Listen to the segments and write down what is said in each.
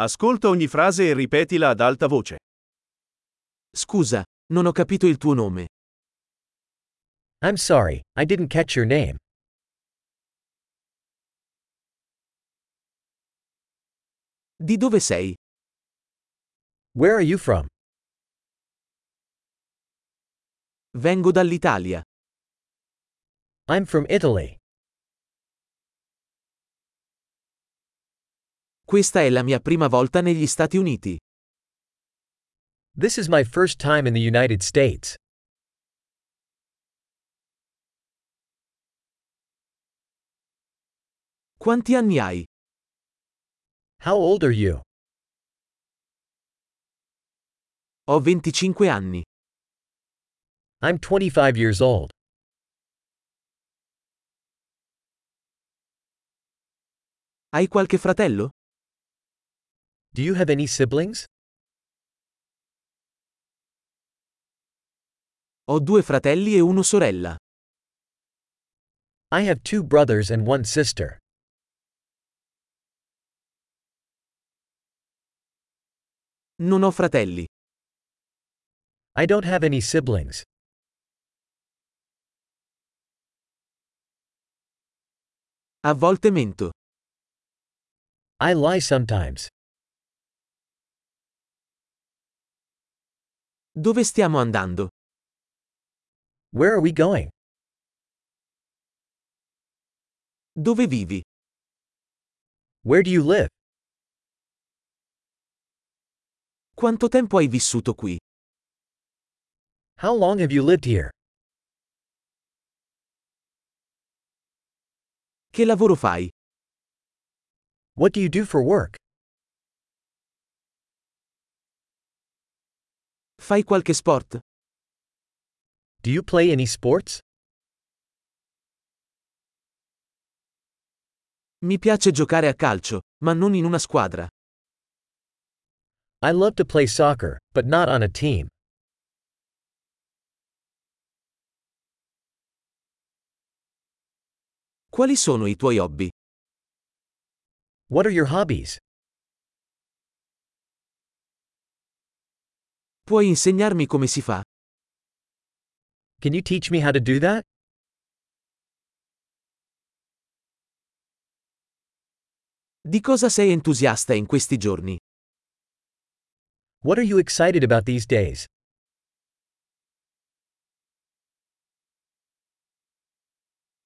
Ascolta ogni frase e ripetila ad alta voce. Scusa, non ho capito il tuo nome. I'm sorry, I didn't catch your name. Di dove sei? Where are you from? Vengo dall'Italia. I'm from Italy. Questa è la mia prima volta negli Stati Uniti. This is my first time in the United States. Quanti anni hai? How old are you? Ho 25 anni. I'm 25 years old. Hai qualche fratello? Do you have any siblings? Ho due fratelli e una sorella. I have two brothers and one sister. Non ho fratelli. I don't have any siblings. A volte mento. I lie sometimes. Dove stiamo andando? Where are we going? Dove vivi? Where do you live? Quanto tempo hai vissuto qui? How long have you lived here? Che lavoro fai? What do you do for work? Fai qualche sport? Do you play any sports? Mi piace giocare a calcio, ma non in una squadra. I love to play soccer, but not on a team. Quali sono i tuoi hobby? What are your hobbies? Puoi insegnarmi come si fa? Can you teach me how to do that? Di cosa sei entusiasta in questi giorni? What are you excited about these days?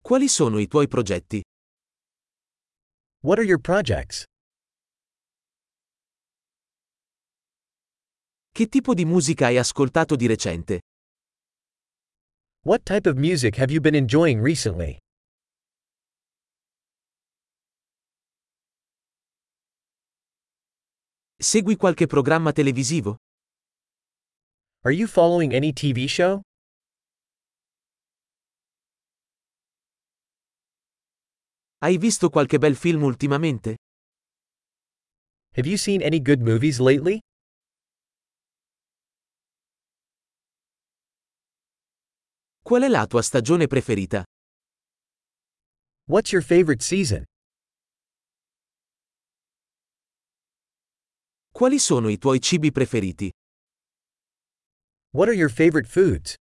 Quali sono i tuoi progetti? What are your projects? Che tipo di musica hai ascoltato di recente? What type of music have you been enjoying recently? Segui qualche programma televisivo? Are you following any TV show? Hai visto qualche bel film ultimamente? Have you seen any good movies lately? Qual è la tua stagione preferita? What's your favorite season? Quali sono i tuoi cibi preferiti? What are your favorite foods?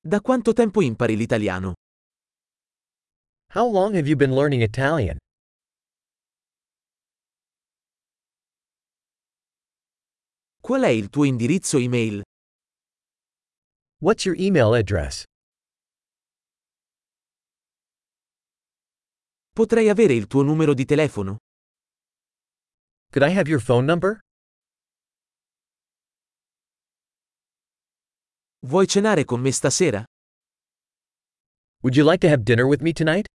Da quanto tempo impari l'italiano? How long have you been learning Italian? Qual è il tuo indirizzo email? What's your email address? Potrei avere il tuo numero di telefono? Could I have your phone number? Vuoi cenare con me stasera? Would you like to have dinner with me tonight?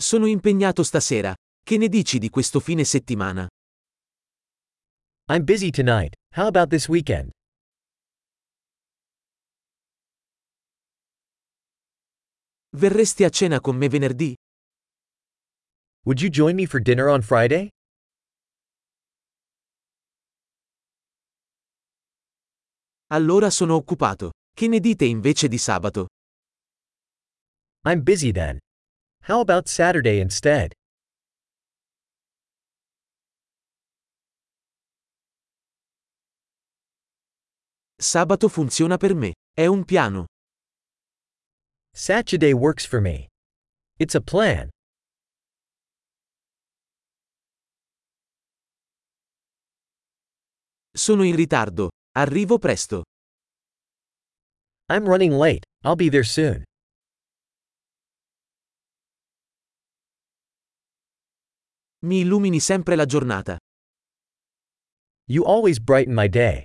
Sono impegnato stasera. Che ne dici di questo fine settimana? I'm busy tonight. How about this weekend? Verresti a cena con me venerdì? Would you join me for dinner on Friday? Allora sono occupato. Che ne dite invece di sabato? I'm busy then. How about Saturday instead? Sabato funziona per me. È un piano. Saturday works for me. It's a plan. Sono in ritardo. Arrivo presto. I'm running late. I'll be there soon. Mi illumini sempre la giornata. You always brighten my day.